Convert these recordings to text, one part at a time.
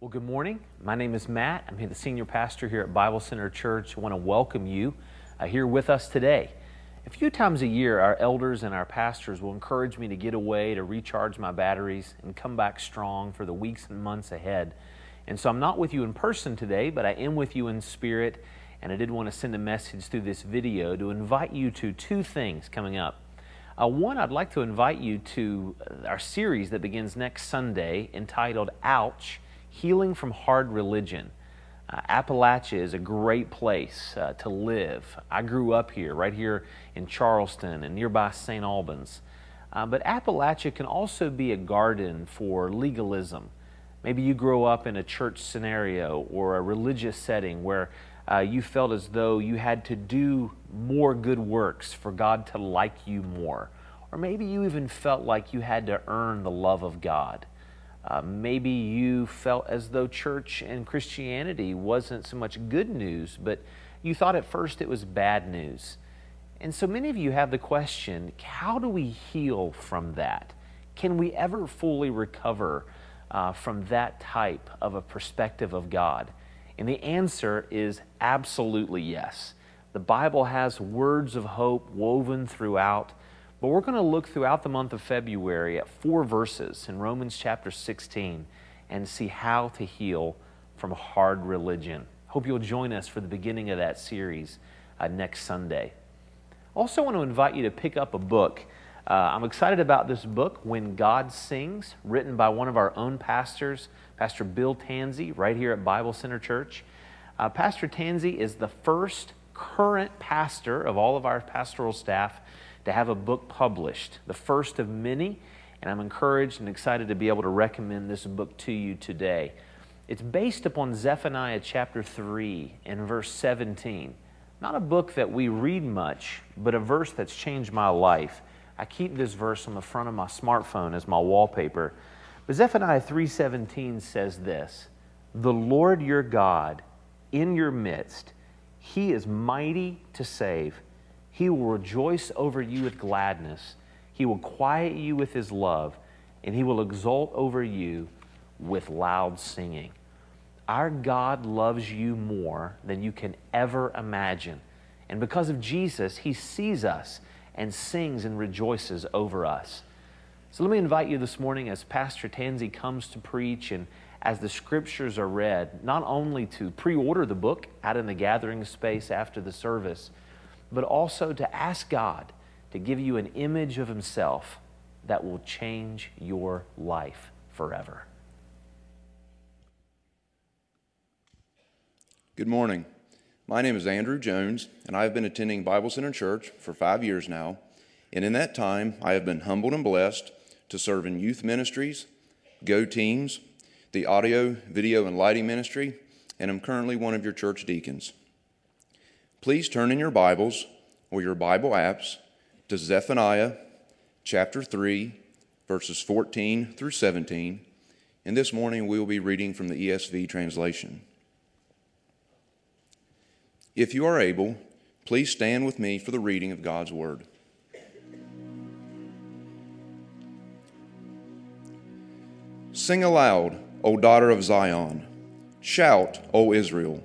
Well, good morning. My name is Matt. I'm the senior pastor here at Bible Center Church. I want to welcome you uh, here with us today. A few times a year, our elders and our pastors will encourage me to get away to recharge my batteries and come back strong for the weeks and months ahead. And so I'm not with you in person today, but I am with you in spirit. And I did want to send a message through this video to invite you to two things coming up. Uh, one, I'd like to invite you to our series that begins next Sunday entitled Ouch healing from hard religion. Uh, Appalachia is a great place uh, to live. I grew up here, right here in Charleston and nearby St. Albans. Uh, but Appalachia can also be a garden for legalism. Maybe you grow up in a church scenario or a religious setting where uh, you felt as though you had to do more good works for God to like you more. Or maybe you even felt like you had to earn the love of God. Uh, maybe you felt as though church and Christianity wasn't so much good news, but you thought at first it was bad news. And so many of you have the question how do we heal from that? Can we ever fully recover uh, from that type of a perspective of God? And the answer is absolutely yes. The Bible has words of hope woven throughout. But we're going to look throughout the month of February at four verses in Romans chapter 16 and see how to heal from hard religion. Hope you'll join us for the beginning of that series uh, next Sunday. Also, want to invite you to pick up a book. Uh, I'm excited about this book, When God Sings, written by one of our own pastors, Pastor Bill Tansey, right here at Bible Center Church. Uh, pastor Tansey is the first current pastor of all of our pastoral staff to have a book published, the first of many, and I'm encouraged and excited to be able to recommend this book to you today. It's based upon Zephaniah chapter 3 and verse 17. Not a book that we read much, but a verse that's changed my life. I keep this verse on the front of my smartphone as my wallpaper. But Zephaniah 3:17 says this: "The Lord your God in your midst, he is mighty to save. He will rejoice over you with gladness. He will quiet you with his love, and he will exult over you with loud singing. Our God loves you more than you can ever imagine. And because of Jesus, he sees us and sings and rejoices over us. So let me invite you this morning as Pastor Tansey comes to preach and as the scriptures are read, not only to pre order the book out in the gathering space after the service but also to ask God to give you an image of Himself that will change your life forever. Good morning. My name is Andrew Jones, and I have been attending Bible Center Church for five years now. And in that time, I have been humbled and blessed to serve in youth ministries, Go Teams, the audio, video, and lighting ministry, and I'm currently one of your church deacons. Please turn in your Bibles or your Bible apps to Zephaniah chapter 3, verses 14 through 17. And this morning we will be reading from the ESV translation. If you are able, please stand with me for the reading of God's Word. Sing aloud, O daughter of Zion. Shout, O Israel.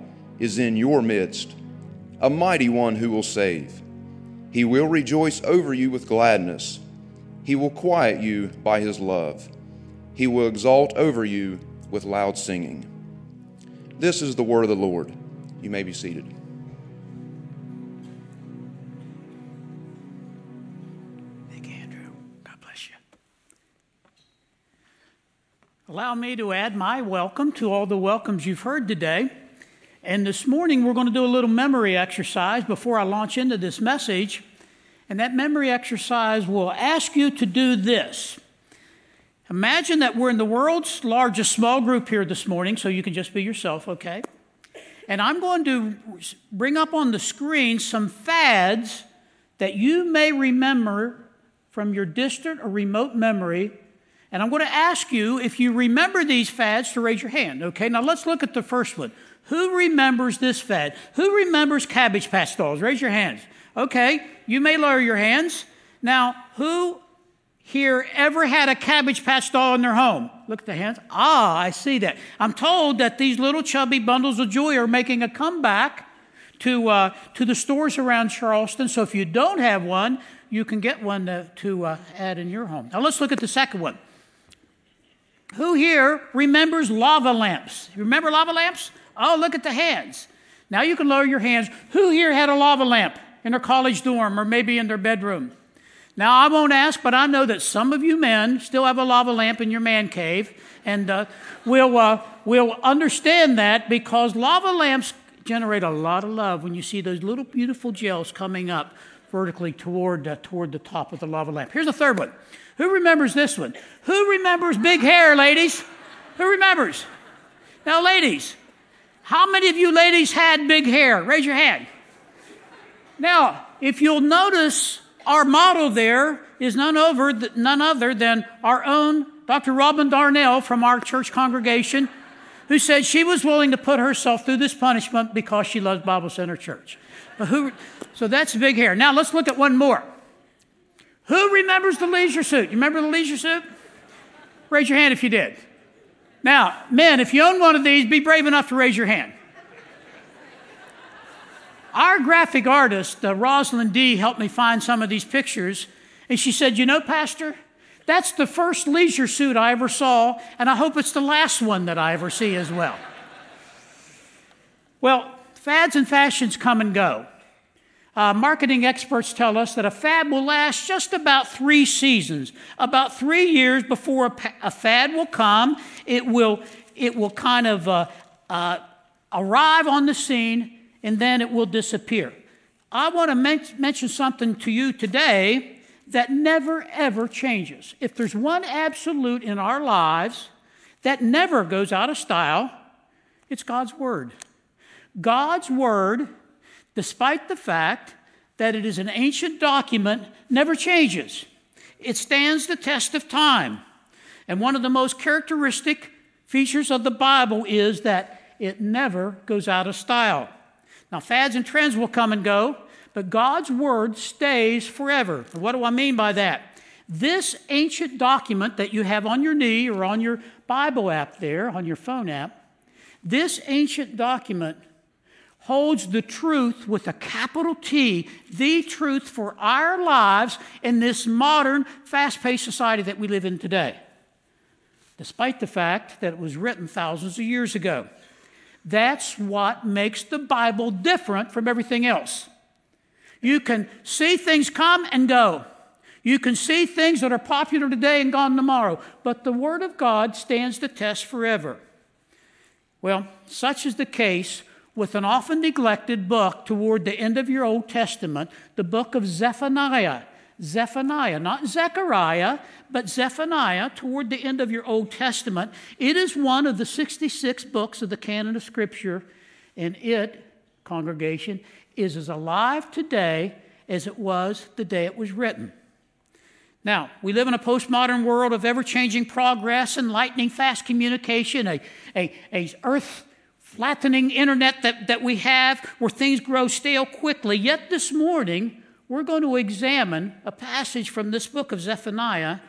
is in your midst, a mighty one who will save. He will rejoice over you with gladness. He will quiet you by his love. He will exalt over you with loud singing. This is the word of the Lord. You may be seated. Thank Andrew. God bless you. Allow me to add my welcome to all the welcomes you've heard today. And this morning, we're going to do a little memory exercise before I launch into this message. And that memory exercise will ask you to do this Imagine that we're in the world's largest small group here this morning, so you can just be yourself, okay? And I'm going to bring up on the screen some fads that you may remember from your distant or remote memory. And I'm going to ask you if you remember these fads to raise your hand, okay? Now let's look at the first one. Who remembers this fad? Who remembers Cabbage Patch dolls? Raise your hands. Okay, you may lower your hands. Now, who here ever had a Cabbage Patch doll in their home? Look at the hands. Ah, I see that. I'm told that these little chubby bundles of joy are making a comeback to, uh, to the stores around Charleston. So if you don't have one, you can get one to, to uh, add in your home. Now let's look at the second one. Who here remembers lava lamps? Remember lava lamps? Oh, look at the hands. Now you can lower your hands. Who here had a lava lamp in their college dorm or maybe in their bedroom? Now, I won't ask, but I know that some of you men still have a lava lamp in your man cave, and uh, we'll, uh, we'll understand that because lava lamps generate a lot of love when you see those little beautiful gels coming up vertically toward, uh, toward the top of the lava lamp. Here's a third one. Who remembers this one? Who remembers big hair, ladies? Who remembers? Now, ladies, how many of you ladies had big hair? Raise your hand. Now, if you'll notice, our model there is none, over, none other than our own Dr. Robin Darnell from our church congregation, who said she was willing to put herself through this punishment because she loves Bible Center Church. Who, so that's big hair. Now let's look at one more. Who remembers the leisure suit? You remember the leisure suit? Raise your hand if you did. Now, men, if you own one of these, be brave enough to raise your hand. Our graphic artist, uh, Rosalind D., helped me find some of these pictures. And she said, You know, Pastor, that's the first leisure suit I ever saw, and I hope it's the last one that I ever see as well. Well, fads and fashions come and go. Uh, marketing experts tell us that a fad will last just about three seasons, about three years before a, a fad will come. It will, it will kind of uh, uh, arrive on the scene and then it will disappear. I want to men- mention something to you today that never ever changes. If there's one absolute in our lives that never goes out of style, it's God's Word. God's Word, despite the fact that it is an ancient document, never changes. It stands the test of time. And one of the most characteristic features of the Bible is that it never goes out of style. Now, fads and trends will come and go, but God's word stays forever. What do I mean by that? This ancient document that you have on your knee or on your Bible app there, on your phone app, this ancient document holds the truth with a capital T, the truth for our lives in this modern, fast paced society that we live in today, despite the fact that it was written thousands of years ago. That's what makes the Bible different from everything else. You can see things come and go. You can see things that are popular today and gone tomorrow, but the Word of God stands the test forever. Well, such is the case with an often neglected book toward the end of your Old Testament, the book of Zephaniah. Zephaniah, not Zechariah, but Zephaniah, toward the end of your Old Testament. It is one of the 66 books of the canon of Scripture, and it, congregation, is as alive today as it was the day it was written. Now, we live in a postmodern world of ever changing progress and lightning fast communication, a, a, a earth flattening internet that, that we have where things grow stale quickly. Yet this morning, we're going to examine a passage from this book of Zephaniah,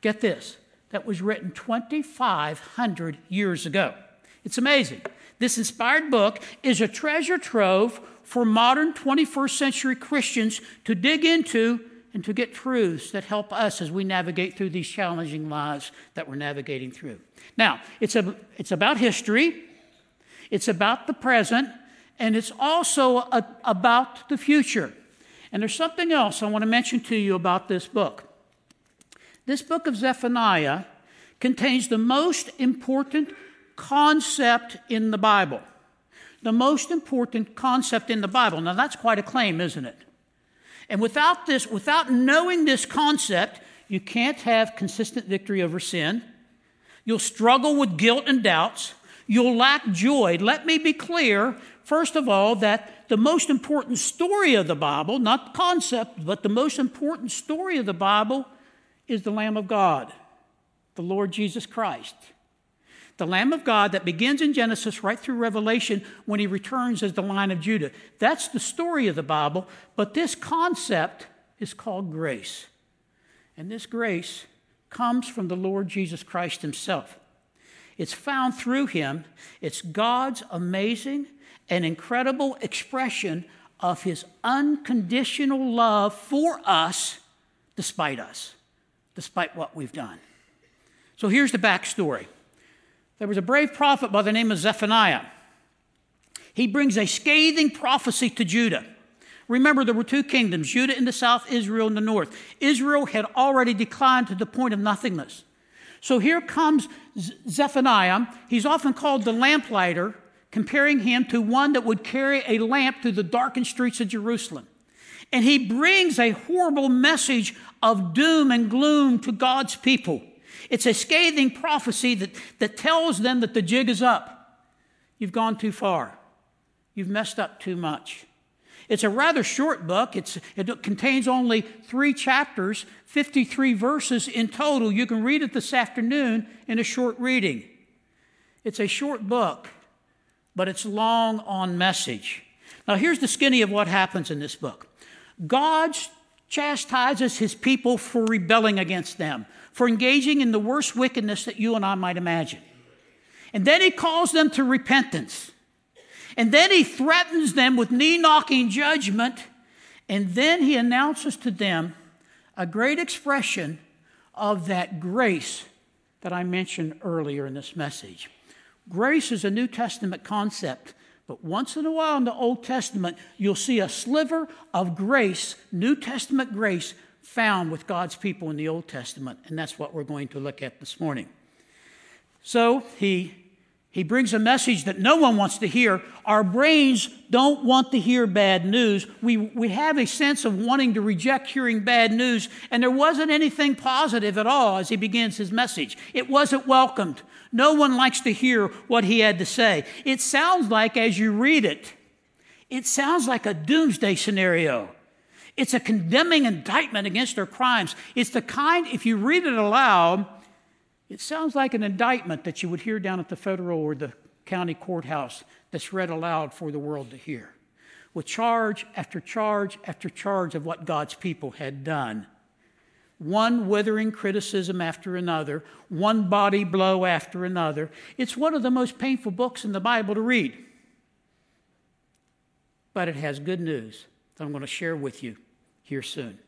get this, that was written 2,500 years ago. It's amazing. This inspired book is a treasure trove for modern 21st century Christians to dig into and to get truths that help us as we navigate through these challenging lives that we're navigating through. Now, it's, a, it's about history, it's about the present, and it's also a, about the future. And there's something else I want to mention to you about this book. This book of Zephaniah contains the most important concept in the Bible. The most important concept in the Bible. Now, that's quite a claim, isn't it? And without this, without knowing this concept, You can't have consistent victory over sin. You'll struggle with guilt and doubts. You'll lack joy. Let me be clear, first of all, that the most important story of the Bible, not concept, but the most important story of the Bible is the Lamb of God, the Lord Jesus Christ. The Lamb of God that begins in Genesis right through Revelation when he returns as the Lion of Judah. That's the story of the Bible, but this concept is called grace. And this grace comes from the Lord Jesus Christ himself. It's found through him. It's God's amazing and incredible expression of his unconditional love for us despite us, despite what we've done. So here's the backstory there was a brave prophet by the name of Zephaniah. He brings a scathing prophecy to Judah. Remember, there were two kingdoms Judah in the south, Israel in the north. Israel had already declined to the point of nothingness. So here comes Zephaniah. He's often called the lamplighter, comparing him to one that would carry a lamp through the darkened streets of Jerusalem. And he brings a horrible message of doom and gloom to God's people. It's a scathing prophecy that, that tells them that the jig is up. You've gone too far. You've messed up too much. It's a rather short book. It's, it contains only three chapters, 53 verses in total. You can read it this afternoon in a short reading. It's a short book, but it's long on message. Now, here's the skinny of what happens in this book God chastises his people for rebelling against them, for engaging in the worst wickedness that you and I might imagine. And then he calls them to repentance. And then he threatens them with knee knocking judgment. And then he announces to them a great expression of that grace that I mentioned earlier in this message. Grace is a New Testament concept, but once in a while in the Old Testament, you'll see a sliver of grace, New Testament grace, found with God's people in the Old Testament. And that's what we're going to look at this morning. So he he brings a message that no one wants to hear. Our brains don't want to hear bad news. We, we have a sense of wanting to reject hearing bad news, and there wasn't anything positive at all as he begins his message. It wasn't welcomed. No one likes to hear what he had to say. It sounds like, as you read it, it sounds like a doomsday scenario. It's a condemning indictment against their crimes. It's the kind, if you read it aloud, it sounds like an indictment that you would hear down at the federal or the county courthouse that's read aloud for the world to hear, with charge after charge after charge of what God's people had done. One withering criticism after another, one body blow after another. It's one of the most painful books in the Bible to read. But it has good news that I'm going to share with you here soon.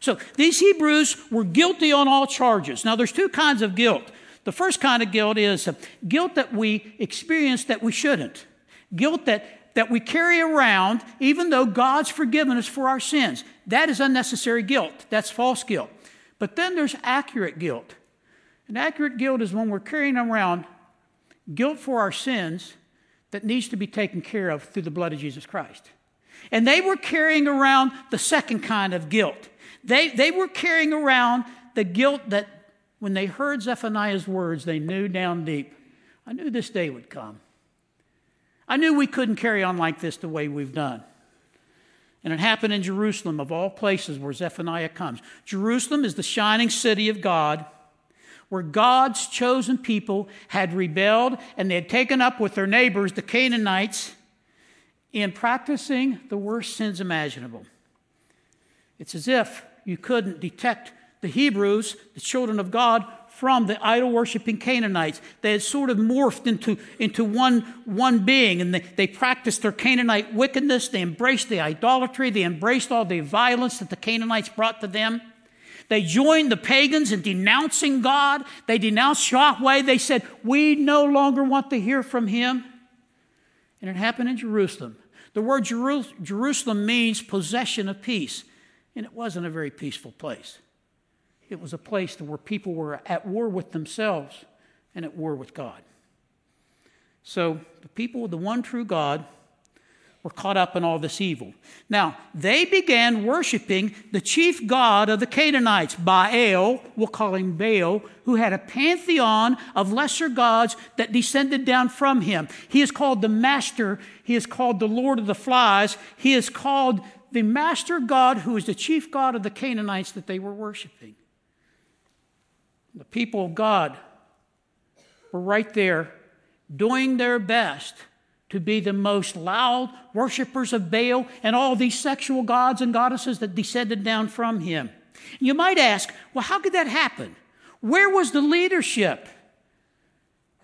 So these Hebrews were guilty on all charges. Now, there's two kinds of guilt. The first kind of guilt is uh, guilt that we experience that we shouldn't, guilt that, that we carry around even though God's forgiven us for our sins. That is unnecessary guilt. That's false guilt. But then there's accurate guilt. And accurate guilt is when we're carrying around guilt for our sins that needs to be taken care of through the blood of Jesus Christ. And they were carrying around the second kind of guilt. They, they were carrying around the guilt that when they heard Zephaniah's words, they knew down deep, I knew this day would come. I knew we couldn't carry on like this the way we've done. And it happened in Jerusalem, of all places where Zephaniah comes. Jerusalem is the shining city of God, where God's chosen people had rebelled and they had taken up with their neighbors, the Canaanites, in practicing the worst sins imaginable. It's as if you couldn't detect the Hebrews, the children of God, from the idol worshiping Canaanites. They had sort of morphed into, into one, one being, and they, they practiced their Canaanite wickedness. They embraced the idolatry. They embraced all the violence that the Canaanites brought to them. They joined the pagans in denouncing God. They denounced Yahweh. They said, We no longer want to hear from him. And it happened in Jerusalem. The word Jerusalem means possession of peace, and it wasn't a very peaceful place. It was a place where people were at war with themselves and at war with God. So the people of the one true God were caught up in all this evil. Now, they began worshiping the chief god of the Canaanites, Baal, we'll call him Baal, who had a pantheon of lesser gods that descended down from him. He is called the master, he is called the Lord of the flies, he is called the master god who is the chief god of the Canaanites that they were worshiping. The people of God were right there doing their best to be the most loud worshippers of Baal and all these sexual gods and goddesses that descended down from him. You might ask, well, how could that happen? Where was the leadership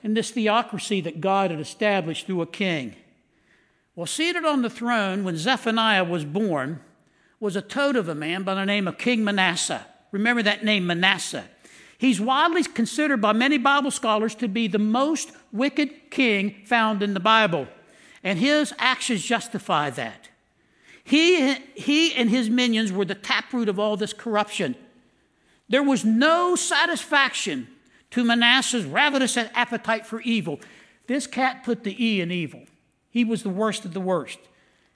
in this theocracy that God had established through a king? Well, seated on the throne when Zephaniah was born was a toad of a man by the name of King Manasseh. Remember that name, Manasseh. He's widely considered by many Bible scholars to be the most wicked king found in the Bible, and his actions justify that. He, he and his minions were the taproot of all this corruption. There was no satisfaction to Manasseh's ravenous appetite for evil. This cat put the E in evil. He was the worst of the worst.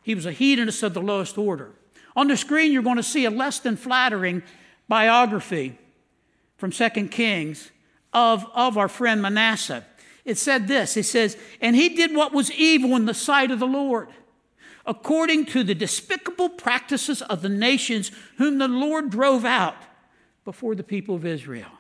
He was a hedonist of the lowest order. On the screen, you're going to see a less than flattering biography from Second Kings of, of our friend Manasseh. It said this It says, And he did what was evil in the sight of the Lord, according to the despicable practices of the nations whom the Lord drove out before the people of Israel.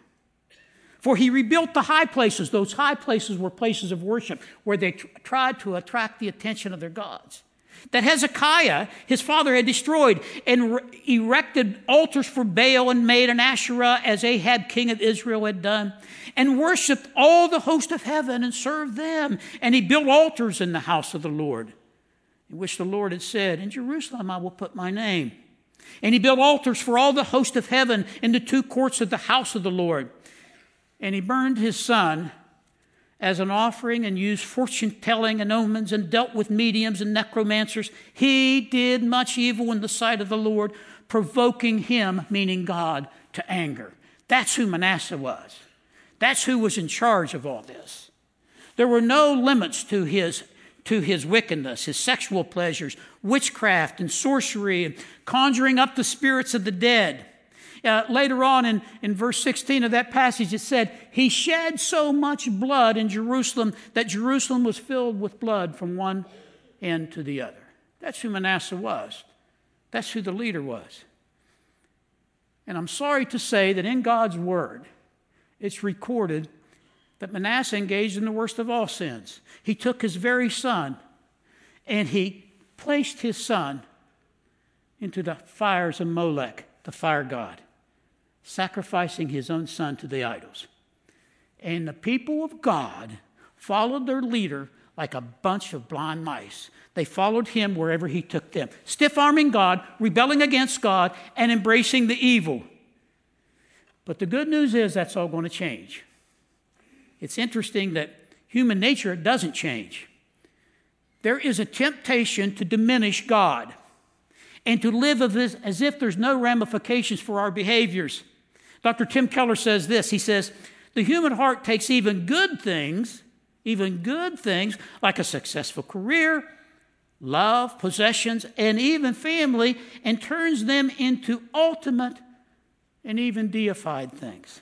For he rebuilt the high places. Those high places were places of worship where they tr- tried to attract the attention of their gods that Hezekiah, his father, had destroyed and re- erected altars for Baal and made an Asherah as Ahab, king of Israel, had done, and worshiped all the host of heaven and served them. And he built altars in the house of the Lord, in which the Lord had said, In Jerusalem I will put my name. And he built altars for all the host of heaven in the two courts of the house of the Lord. And he burned his son as an offering and used fortune telling and omens and dealt with mediums and necromancers. He did much evil in the sight of the Lord, provoking him, meaning God, to anger. That's who Manasseh was. That's who was in charge of all this. There were no limits to his, to his wickedness, his sexual pleasures, witchcraft and sorcery, and conjuring up the spirits of the dead. Uh, later on in, in verse 16 of that passage, it said, He shed so much blood in Jerusalem that Jerusalem was filled with blood from one end to the other. That's who Manasseh was. That's who the leader was. And I'm sorry to say that in God's word, it's recorded that Manasseh engaged in the worst of all sins. He took his very son and he placed his son into the fires of Molech, the fire god sacrificing his own son to the idols. And the people of God followed their leader like a bunch of blind mice. They followed him wherever he took them, stiff arming God, rebelling against God, and embracing the evil. But the good news is that's all going to change. It's interesting that human nature doesn't change. There is a temptation to diminish God and to live as if there's no ramifications for our behaviors. Dr. Tim Keller says this He says, The human heart takes even good things, even good things like a successful career, love, possessions, and even family, and turns them into ultimate and even deified things.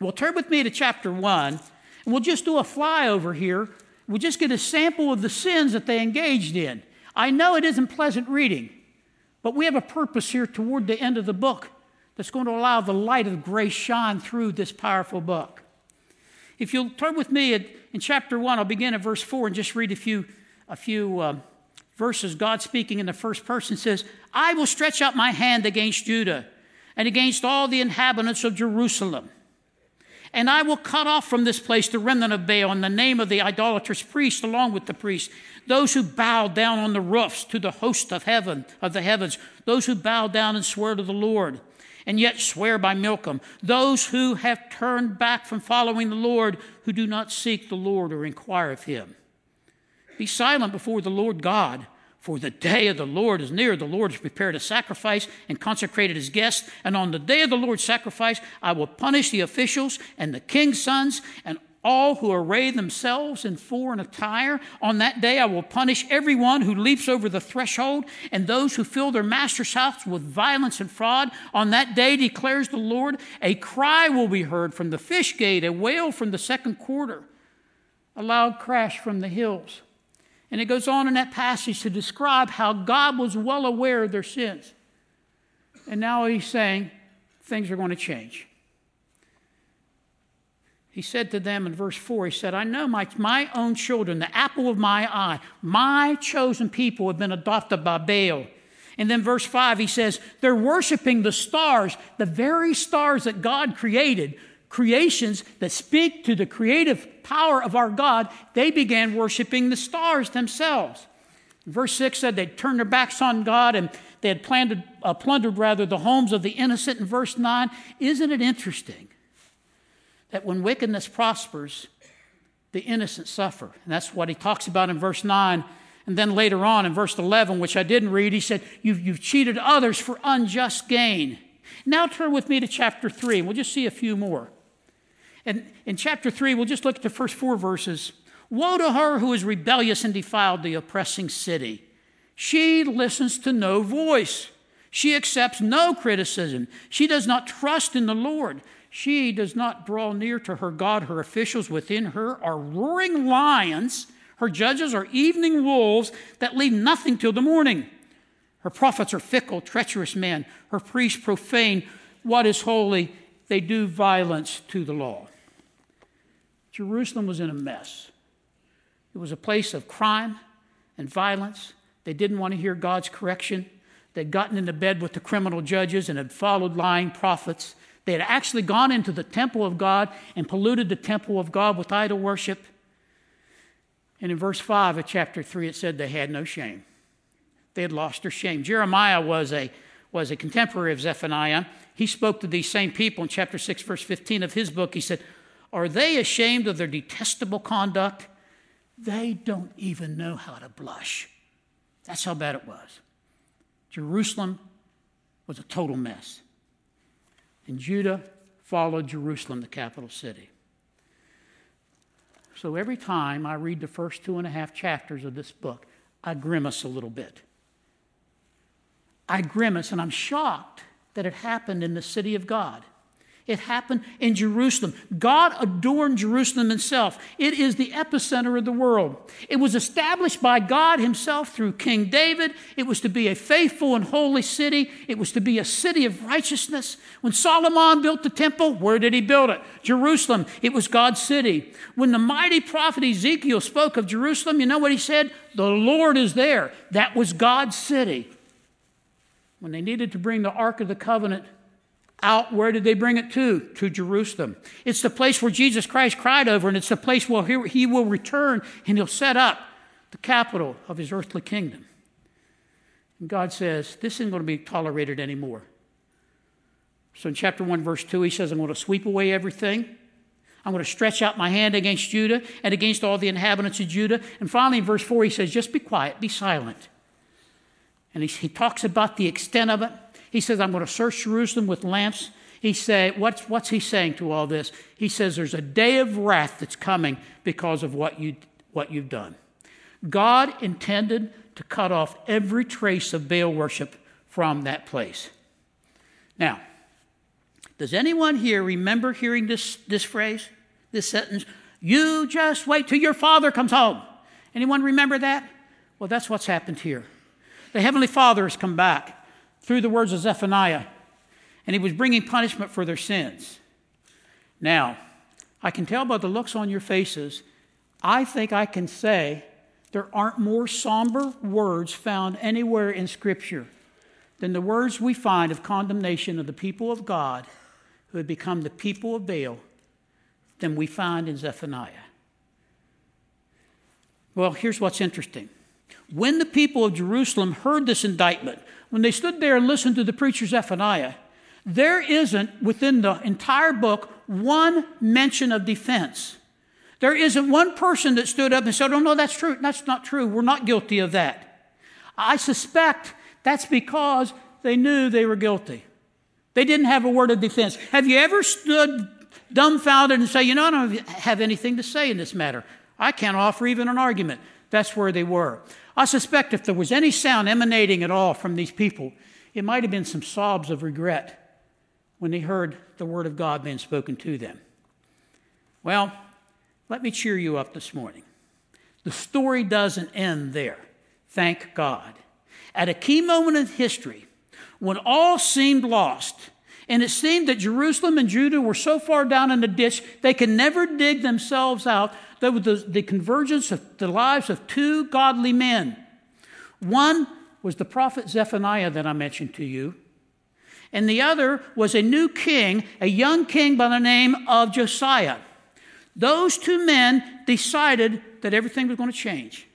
Well, turn with me to chapter 1, and we'll just do a flyover here. We'll just get a sample of the sins that they engaged in. I know it isn't pleasant reading, but we have a purpose here toward the end of the book that's going to allow the light of grace shine through this powerful book. If you'll turn with me in chapter 1, I'll begin at verse 4 and just read a few, a few uh, verses. God speaking in the first person says, I will stretch out my hand against Judah and against all the inhabitants of Jerusalem. And I will cut off from this place the remnant of Baal in the name of the idolatrous priest, along with the priests, those who bow down on the roofs to the host of heaven, of the heavens, those who bow down and swear to the Lord and yet swear by Milcom, those who have turned back from following the Lord, who do not seek the Lord or inquire of him. Be silent before the Lord God, for the day of the Lord is near. The Lord has prepared a sacrifice and consecrated his guests. And on the day of the Lord's sacrifice, I will punish the officials and the king's sons and all who array themselves in foreign attire. On that day, I will punish everyone who leaps over the threshold and those who fill their master's house with violence and fraud. On that day, declares the Lord, a cry will be heard from the fish gate, a wail from the second quarter, a loud crash from the hills. And it goes on in that passage to describe how God was well aware of their sins. And now he's saying things are going to change. He said to them in verse 4, He said, I know my, my own children, the apple of my eye, my chosen people have been adopted by Baal. And then verse 5, he says, They're worshiping the stars, the very stars that God created, creations that speak to the creative power of our God. They began worshiping the stars themselves. Verse 6 said they turned their backs on God and they had planted, uh, plundered rather the homes of the innocent. In verse 9, isn't it interesting? That when wickedness prospers, the innocent suffer. And that's what he talks about in verse 9. And then later on in verse 11, which I didn't read, he said, You've, you've cheated others for unjust gain. Now turn with me to chapter 3. and We'll just see a few more. And in chapter 3, we'll just look at the first four verses. Woe to her who is rebellious and defiled the oppressing city. She listens to no voice. She accepts no criticism. She does not trust in the Lord. She does not draw near to her God. Her officials within her are roaring lions. Her judges are evening wolves that leave nothing till the morning. Her prophets are fickle, treacherous men. Her priests profane what is holy. They do violence to the law. Jerusalem was in a mess. It was a place of crime and violence. They didn't want to hear God's correction. They'd gotten into bed with the criminal judges and had followed lying prophets. They had actually gone into the temple of God and polluted the temple of God with idol worship. And in verse 5 of chapter 3, it said they had no shame. They had lost their shame. Jeremiah was a, was a contemporary of Zephaniah. He spoke to these same people in chapter 6, verse 15 of his book. He said, Are they ashamed of their detestable conduct? They don't even know how to blush. That's how bad it was. Jerusalem was a total mess and Judah followed Jerusalem, the capital city. So every time I read the first two and a half chapters of this book, I grimace a little bit. I grimace and I'm shocked that it happened in the city of God. It happened in Jerusalem. God adorned Jerusalem himself. It is the epicenter of the world. It was established by God himself through King David. It was to be a faithful and holy city. It was to be a city of righteousness. When Solomon built the temple, where did he build it? Jerusalem. It was God's city. When the mighty prophet Ezekiel spoke of Jerusalem, you know what he said? The Lord is there. That was God's city. When they needed to bring the Ark of the Covenant out, where did they bring it to? To Jerusalem. It's the place where Jesus Christ cried over, and it's the place where he will return and he'll set up the capital of his earthly kingdom. And God says, This isn't going to be tolerated anymore. So in chapter 1, verse 2, he says, I'm going to sweep away everything. I'm going to stretch out my hand against Judah and against all the inhabitants of Judah. And finally, in verse 4, he says, Just be quiet, be silent. And he, he talks about the extent of it. He says, I'm going to search Jerusalem with lamps. He say, what's, what's he saying to all this? He says, There's a day of wrath that's coming because of what, you, what you've done. God intended to cut off every trace of Baal worship from that place. Now, does anyone here remember hearing this, this phrase, this sentence? You just wait till your father comes home. Anyone remember that? Well, that's what's happened here. The Heavenly Father has come back through the words of Zephaniah, and he was bringing punishment for their sins. Now, I can tell by the looks on your faces, I think I can say there aren't more somber words found anywhere in Scripture than the words we find of condemnation of the people of God who had become the people of Baal than we find in Zephaniah. Well, here's what's interesting. When the people of Jerusalem heard this indictment, when they stood there and listened to the preacher Zephaniah, there isn't within the entire book one mention of defense. There isn't one person that stood up and said, Oh, no, that's true. That's not true. We're not guilty of that. I suspect that's because they knew they were guilty. They didn't have a word of defense. Have you ever stood dumbfounded and say, You know, I don't have anything to say in this matter. I can't offer even an argument. That's where they were. I suspect if there was any sound emanating at all from these people, it might have been some sobs of regret when they heard the word of God being spoken to them. Well, let me cheer you up this morning. The story doesn't end there. Thank God. At a key moment in history, when all seemed lost, and it seemed that Jerusalem and Judah were so far down in the ditch they could never dig themselves out, there was the, the convergence of the lives of two godly men. One was the prophet Zephaniah that I mentioned to you, and the other was a new king, a young king by the name of Josiah. Those two men decided that everything was going to change.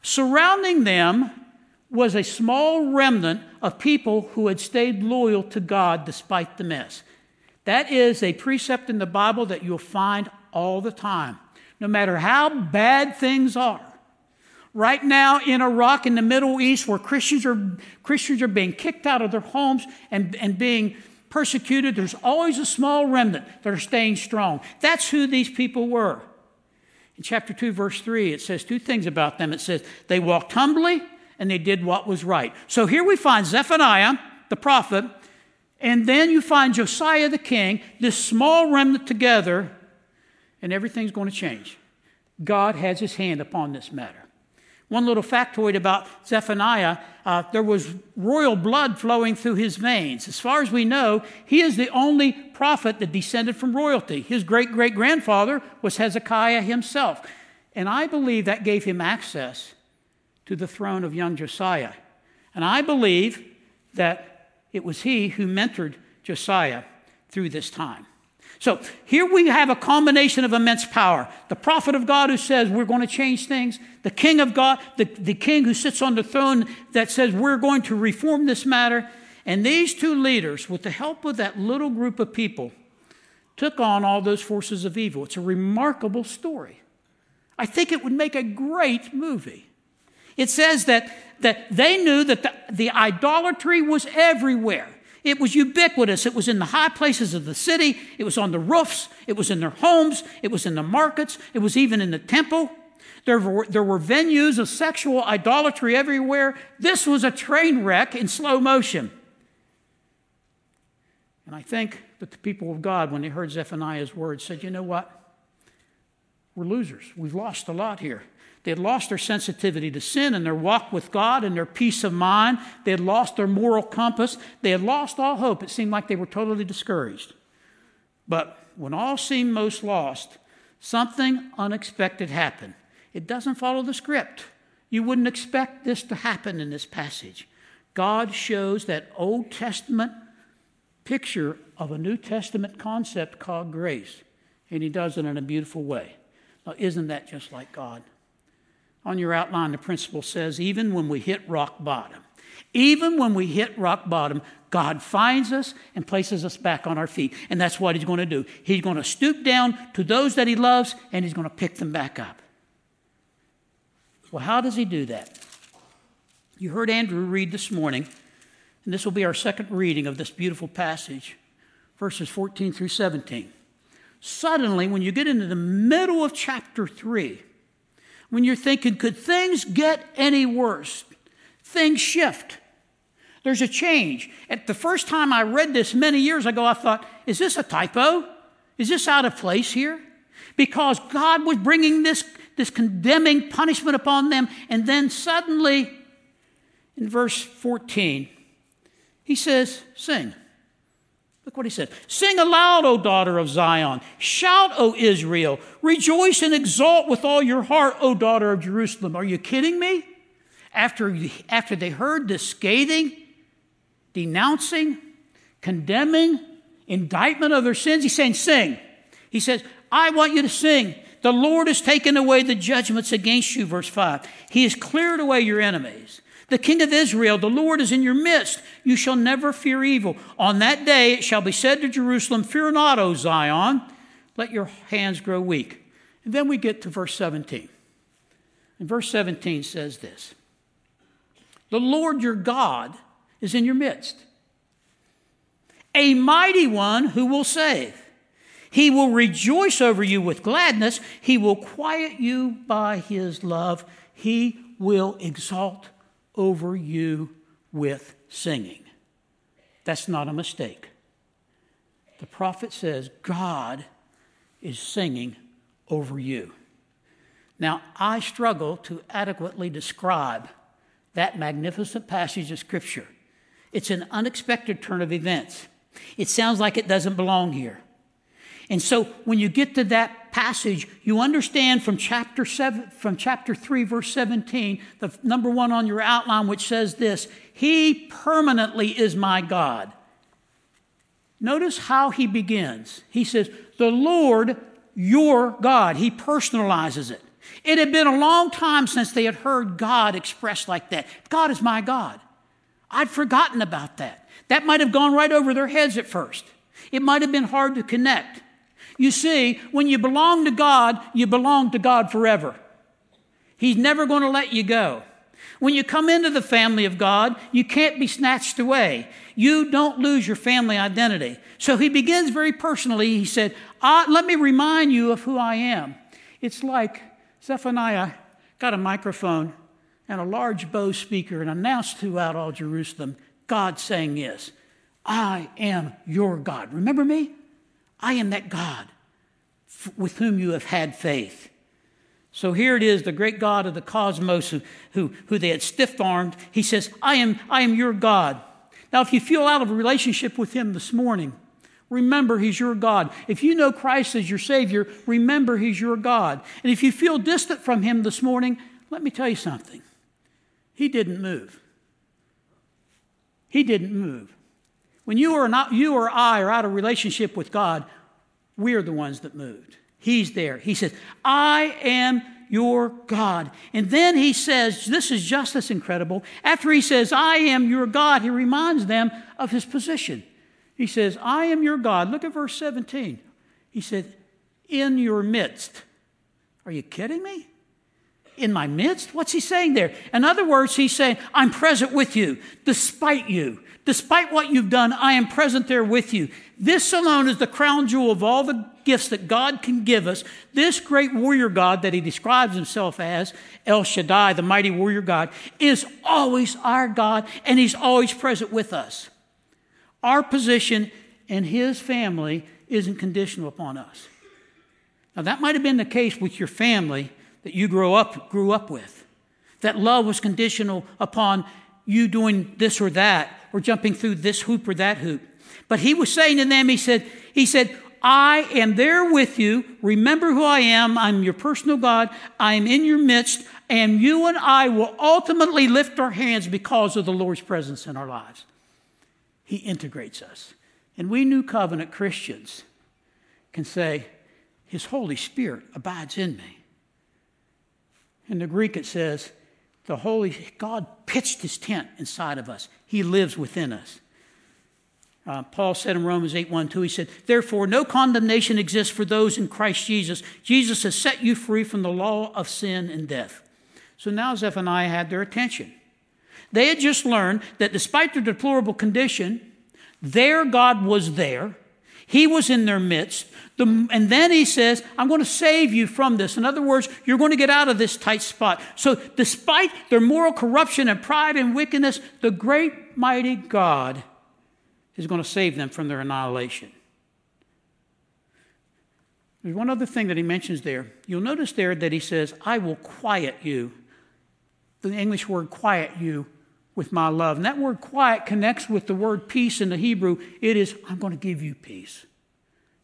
Surrounding them was a small remnant of people who had stayed loyal to God despite the mess. That is a precept in the Bible that you'll find all the time, no matter how bad things are. Right now in Iraq, in the Middle East, where Christians are, Christians are being kicked out of their homes and, and being persecuted, there's always a small remnant that are staying strong. That's who these people were. In chapter 2, verse 3, it says two things about them. It says, they walked humbly and they did what was right. So here we find Zephaniah, the prophet, and then you find Josiah the king, this small remnant together, and everything's going to change. God has his hand upon this matter. One little factoid about Zephaniah uh, there was royal blood flowing through his veins. As far as we know, he is the only prophet that descended from royalty. His great great grandfather was Hezekiah himself. And I believe that gave him access to the throne of young Josiah. And I believe that it was he who mentored Josiah through this time. So here we have a combination of immense power. The prophet of God who says we're going to change things, the king of God, the, the king who sits on the throne that says we're going to reform this matter. And these two leaders, with the help of that little group of people, took on all those forces of evil. It's a remarkable story. I think it would make a great movie. It says that, that they knew that the, the idolatry was everywhere. It was ubiquitous. It was in the high places of the city. It was on the roofs. It was in their homes. It was in the markets. It was even in the temple. There were, there were venues of sexual idolatry everywhere. This was a train wreck in slow motion. And I think that the people of God, when they heard Zephaniah's words, said, You know what? We're losers. We've lost a lot here. They had lost their sensitivity to sin and their walk with God and their peace of mind. They had lost their moral compass. They had lost all hope. It seemed like they were totally discouraged. But when all seemed most lost, something unexpected happened. It doesn't follow the script. You wouldn't expect this to happen in this passage. God shows that Old Testament picture of a New Testament concept called grace, and He does it in a beautiful way. Now, isn't that just like God? On your outline, the principle says even when we hit rock bottom, even when we hit rock bottom, God finds us and places us back on our feet. And that's what He's going to do. He's going to stoop down to those that He loves and He's going to pick them back up. Well, how does He do that? You heard Andrew read this morning, and this will be our second reading of this beautiful passage, verses 14 through 17. Suddenly, when you get into the middle of chapter 3, when you're thinking, could things get any worse? Things shift. There's a change. At the first time I read this many years ago, I thought, is this a typo? Is this out of place here? Because God was bringing this, this condemning punishment upon them, and then suddenly, in verse 14, he says, Sing. Look what he said. Sing aloud, O daughter of Zion. Shout, O Israel. Rejoice and exult with all your heart, O daughter of Jerusalem. Are you kidding me? After, after they heard the scathing, denouncing, condemning, indictment of their sins, he's saying, Sing. He says, I want you to sing. The Lord has taken away the judgments against you, verse 5. He has cleared away your enemies. The King of Israel, the Lord is in your midst. You shall never fear evil. On that day it shall be said to Jerusalem, Fear not, O Zion, let your hands grow weak. And then we get to verse 17. And verse 17 says this The Lord your God is in your midst, a mighty one who will save. He will rejoice over you with gladness. He will quiet you by his love. He will exalt over you with singing. That's not a mistake. The prophet says, God is singing over you. Now, I struggle to adequately describe that magnificent passage of Scripture. It's an unexpected turn of events. It sounds like it doesn't belong here. And so when you get to that passage, you understand from chapter seven, from chapter three, verse 17, the number one on your outline, which says this, He permanently is my God. Notice how he begins. He says, The Lord, your God. He personalizes it. It had been a long time since they had heard God expressed like that. God is my God. I'd forgotten about that. That might have gone right over their heads at first. It might have been hard to connect. You see, when you belong to God, you belong to God forever. He's never going to let you go. When you come into the family of God, you can't be snatched away. You don't lose your family identity. So he begins very personally. He said, Let me remind you of who I am. It's like Zephaniah got a microphone and a large bow speaker and announced throughout all Jerusalem God saying this I am your God. Remember me? I am that God with whom you have had faith. So here it is, the great God of the cosmos who, who, who they had stiff armed. He says, I am, I am your God. Now, if you feel out of a relationship with Him this morning, remember He's your God. If you know Christ as your Savior, remember He's your God. And if you feel distant from Him this morning, let me tell you something. He didn't move. He didn't move. When you or, not, you or I are out of relationship with God, we're the ones that moved. He's there. He says, I am your God. And then he says, this is just as incredible. After he says, I am your God, he reminds them of his position. He says, I am your God. Look at verse 17. He said, in your midst. Are you kidding me? In my midst? What's he saying there? In other words, he's saying, I'm present with you, despite you. Despite what you've done, I am present there with you. This alone is the crown jewel of all the gifts that God can give us. This great warrior God that he describes himself as, El Shaddai, the mighty warrior God, is always our God and he's always present with us. Our position in his family isn't conditional upon us. Now that might have been the case with your family that you grew up, grew up with. That love was conditional upon you doing this or that, or jumping through this hoop or that hoop. But he was saying to them, he said, he said, I am there with you. Remember who I am. I'm your personal God. I am in your midst. And you and I will ultimately lift our hands because of the Lord's presence in our lives. He integrates us. And we New Covenant Christians can say, His Holy Spirit abides in me. In the Greek, it says, the Holy God pitched his tent inside of us. He lives within us. Uh, Paul said in Romans 8 1 2, he said, Therefore, no condemnation exists for those in Christ Jesus. Jesus has set you free from the law of sin and death. So now Zephaniah had their attention. They had just learned that despite their deplorable condition, their God was there. He was in their midst. The, and then he says, I'm going to save you from this. In other words, you're going to get out of this tight spot. So, despite their moral corruption and pride and wickedness, the great mighty God is going to save them from their annihilation. There's one other thing that he mentions there. You'll notice there that he says, I will quiet you. The English word quiet you with my love. And that word quiet connects with the word peace in the Hebrew. It is, I'm going to give you peace.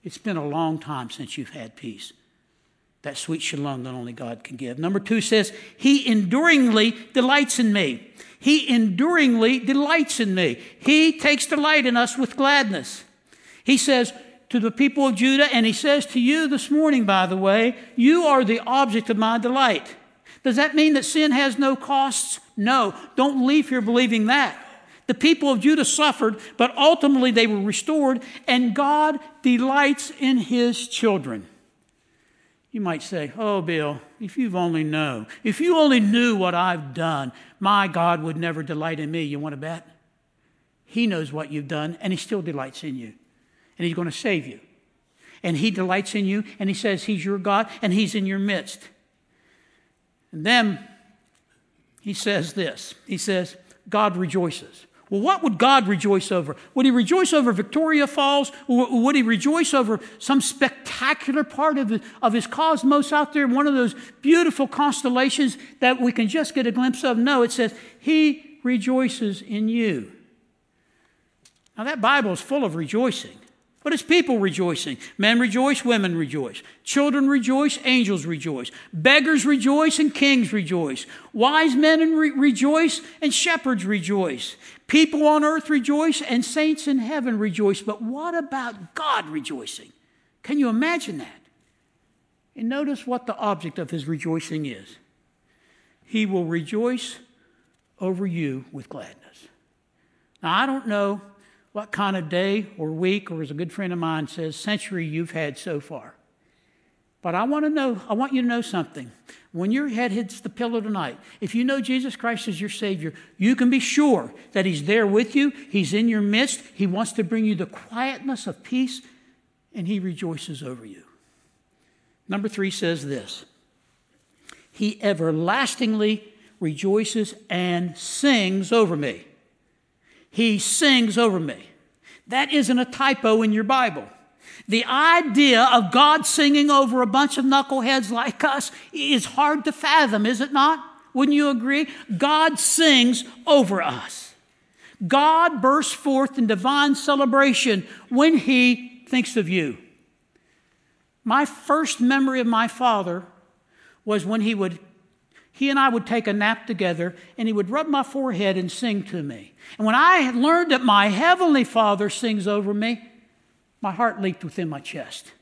It's been a long time since you've had peace. That sweet shalom that only God can give. Number two says, He enduringly delights in me. He enduringly delights in me. He takes delight in us with gladness. He says to the people of Judah, and He says to you this morning, by the way, you are the object of my delight. Does that mean that sin has no costs? No. Don't leave here believing that. The people of Judah suffered, but ultimately they were restored, and God delights in his children. You might say, Oh, Bill, if you've only known, if you only knew what I've done, my God would never delight in me. You want to bet? He knows what you've done, and he still delights in you, and he's going to save you. and He delights in you, and He says He's your God, and He's in your midst. And then He says this He says, God rejoices. Well, what would God rejoice over? Would he rejoice over Victoria Falls? Would he rejoice over some spectacular part of, of his cosmos out there, one of those beautiful constellations that we can just get a glimpse of? No, it says, He rejoices in you. Now, that Bible is full of rejoicing. But it's people rejoicing. Men rejoice, women rejoice. Children rejoice, angels rejoice. Beggars rejoice, and kings rejoice. Wise men re- rejoice, and shepherds rejoice. People on earth rejoice, and saints in heaven rejoice. But what about God rejoicing? Can you imagine that? And notice what the object of his rejoicing is He will rejoice over you with gladness. Now, I don't know what kind of day or week, or as a good friend of mine says, century you've had so far. But I want to know, I want you to know something. When your head hits the pillow tonight, if you know Jesus Christ as your Savior, you can be sure that He's there with you, He's in your midst, He wants to bring you the quietness of peace, and He rejoices over you. Number three says this He everlastingly rejoices and sings over me. He sings over me. That isn't a typo in your Bible. The idea of God singing over a bunch of knuckleheads like us is hard to fathom, is it not? Wouldn't you agree? God sings over us. God bursts forth in divine celebration when He thinks of you. My first memory of my father was when he would he and I would take a nap together, and he would rub my forehead and sing to me. And when I learned that my Heavenly Father sings over me, my heart leaped within my chest.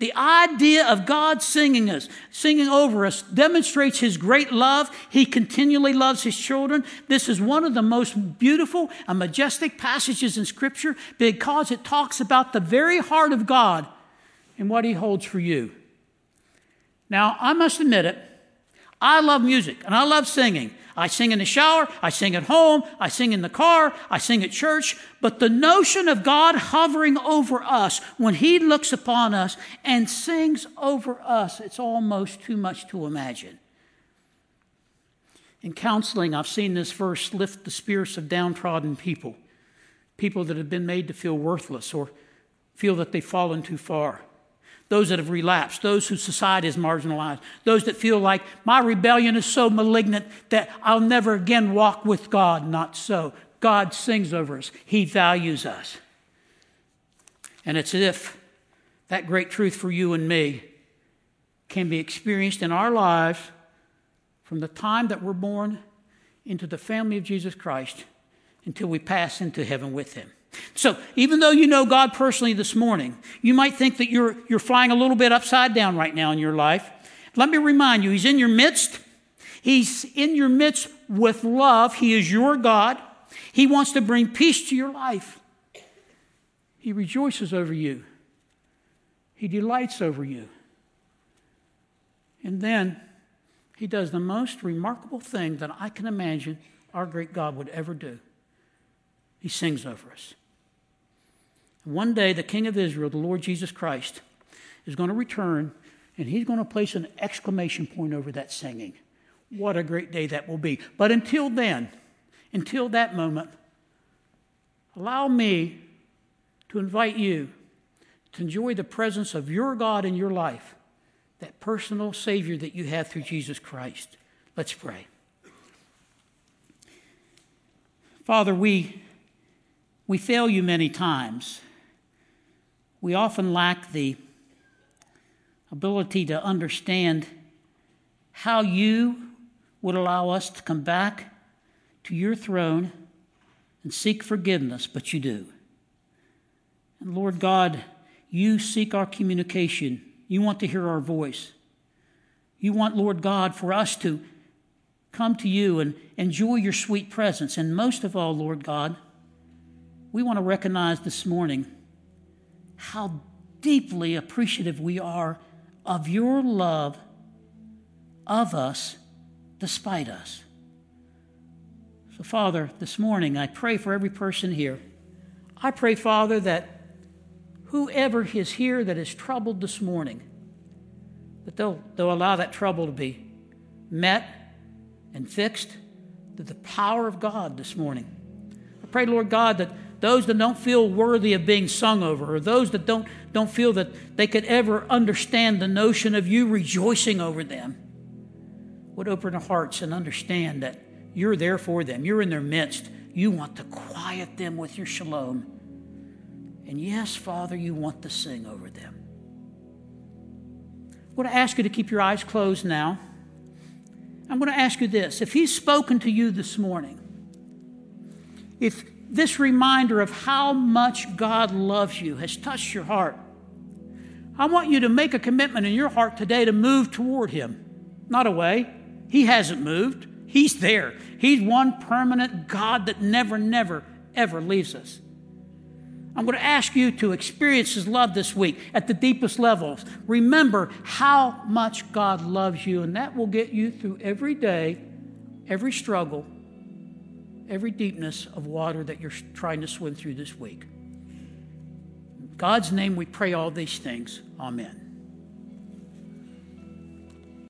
The idea of God singing us, singing over us, demonstrates His great love. He continually loves His children. This is one of the most beautiful and majestic passages in Scripture because it talks about the very heart of God and what He holds for you. Now, I must admit it. I love music and I love singing. I sing in the shower, I sing at home, I sing in the car, I sing at church. But the notion of God hovering over us when He looks upon us and sings over us, it's almost too much to imagine. In counseling, I've seen this verse lift the spirits of downtrodden people, people that have been made to feel worthless or feel that they've fallen too far those that have relapsed, those whose society is marginalized, those that feel like my rebellion is so malignant that I'll never again walk with God. Not so. God sings over us, He values us. And it's as if that great truth for you and me can be experienced in our lives from the time that we're born into the family of Jesus Christ until we pass into heaven with Him. So, even though you know God personally this morning, you might think that you're, you're flying a little bit upside down right now in your life. Let me remind you, He's in your midst. He's in your midst with love. He is your God. He wants to bring peace to your life. He rejoices over you, He delights over you. And then He does the most remarkable thing that I can imagine our great God would ever do. He sings over us. One day, the King of Israel, the Lord Jesus Christ, is going to return and he's going to place an exclamation point over that singing. What a great day that will be. But until then, until that moment, allow me to invite you to enjoy the presence of your God in your life, that personal Savior that you have through Jesus Christ. Let's pray. Father, we, we fail you many times we often lack the ability to understand how you would allow us to come back to your throne and seek forgiveness, but you do. And Lord God, you seek our communication. You want to hear our voice. You want, Lord God, for us to come to you and enjoy your sweet presence. And most of all, Lord God, we want to recognize this morning how deeply appreciative we are of your love of us despite us. So, Father, this morning I pray for every person here. I pray, Father, that whoever is here that is troubled this morning, that they'll, they'll allow that trouble to be met and fixed through the power of God this morning. I pray, Lord God, that those that don't feel worthy of being sung over, or those that don't, don't feel that they could ever understand the notion of you rejoicing over them, would open their hearts and understand that you're there for them. You're in their midst. You want to quiet them with your shalom. And yes, Father, you want to sing over them. I'm going to ask you to keep your eyes closed now. I'm going to ask you this. If He's spoken to you this morning, if this reminder of how much God loves you has touched your heart, I want you to make a commitment in your heart today to move toward Him, not away. He hasn't moved, He's there. He's one permanent God that never, never, ever leaves us. I'm going to ask you to experience His love this week at the deepest levels. Remember how much God loves you, and that will get you through every day, every struggle, every deepness of water that you're trying to swim through this week. In God's name, we pray all these things. Amen.